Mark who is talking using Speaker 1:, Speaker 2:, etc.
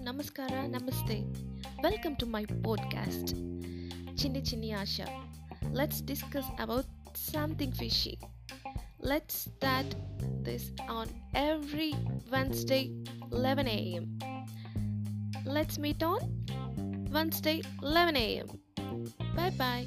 Speaker 1: Namaskara, Namaste. Welcome to my podcast, Chini Chini Asha. Let's discuss about something fishy. Let's start this on every Wednesday, 11 a.m. Let's meet on Wednesday, 11 a.m. Bye bye.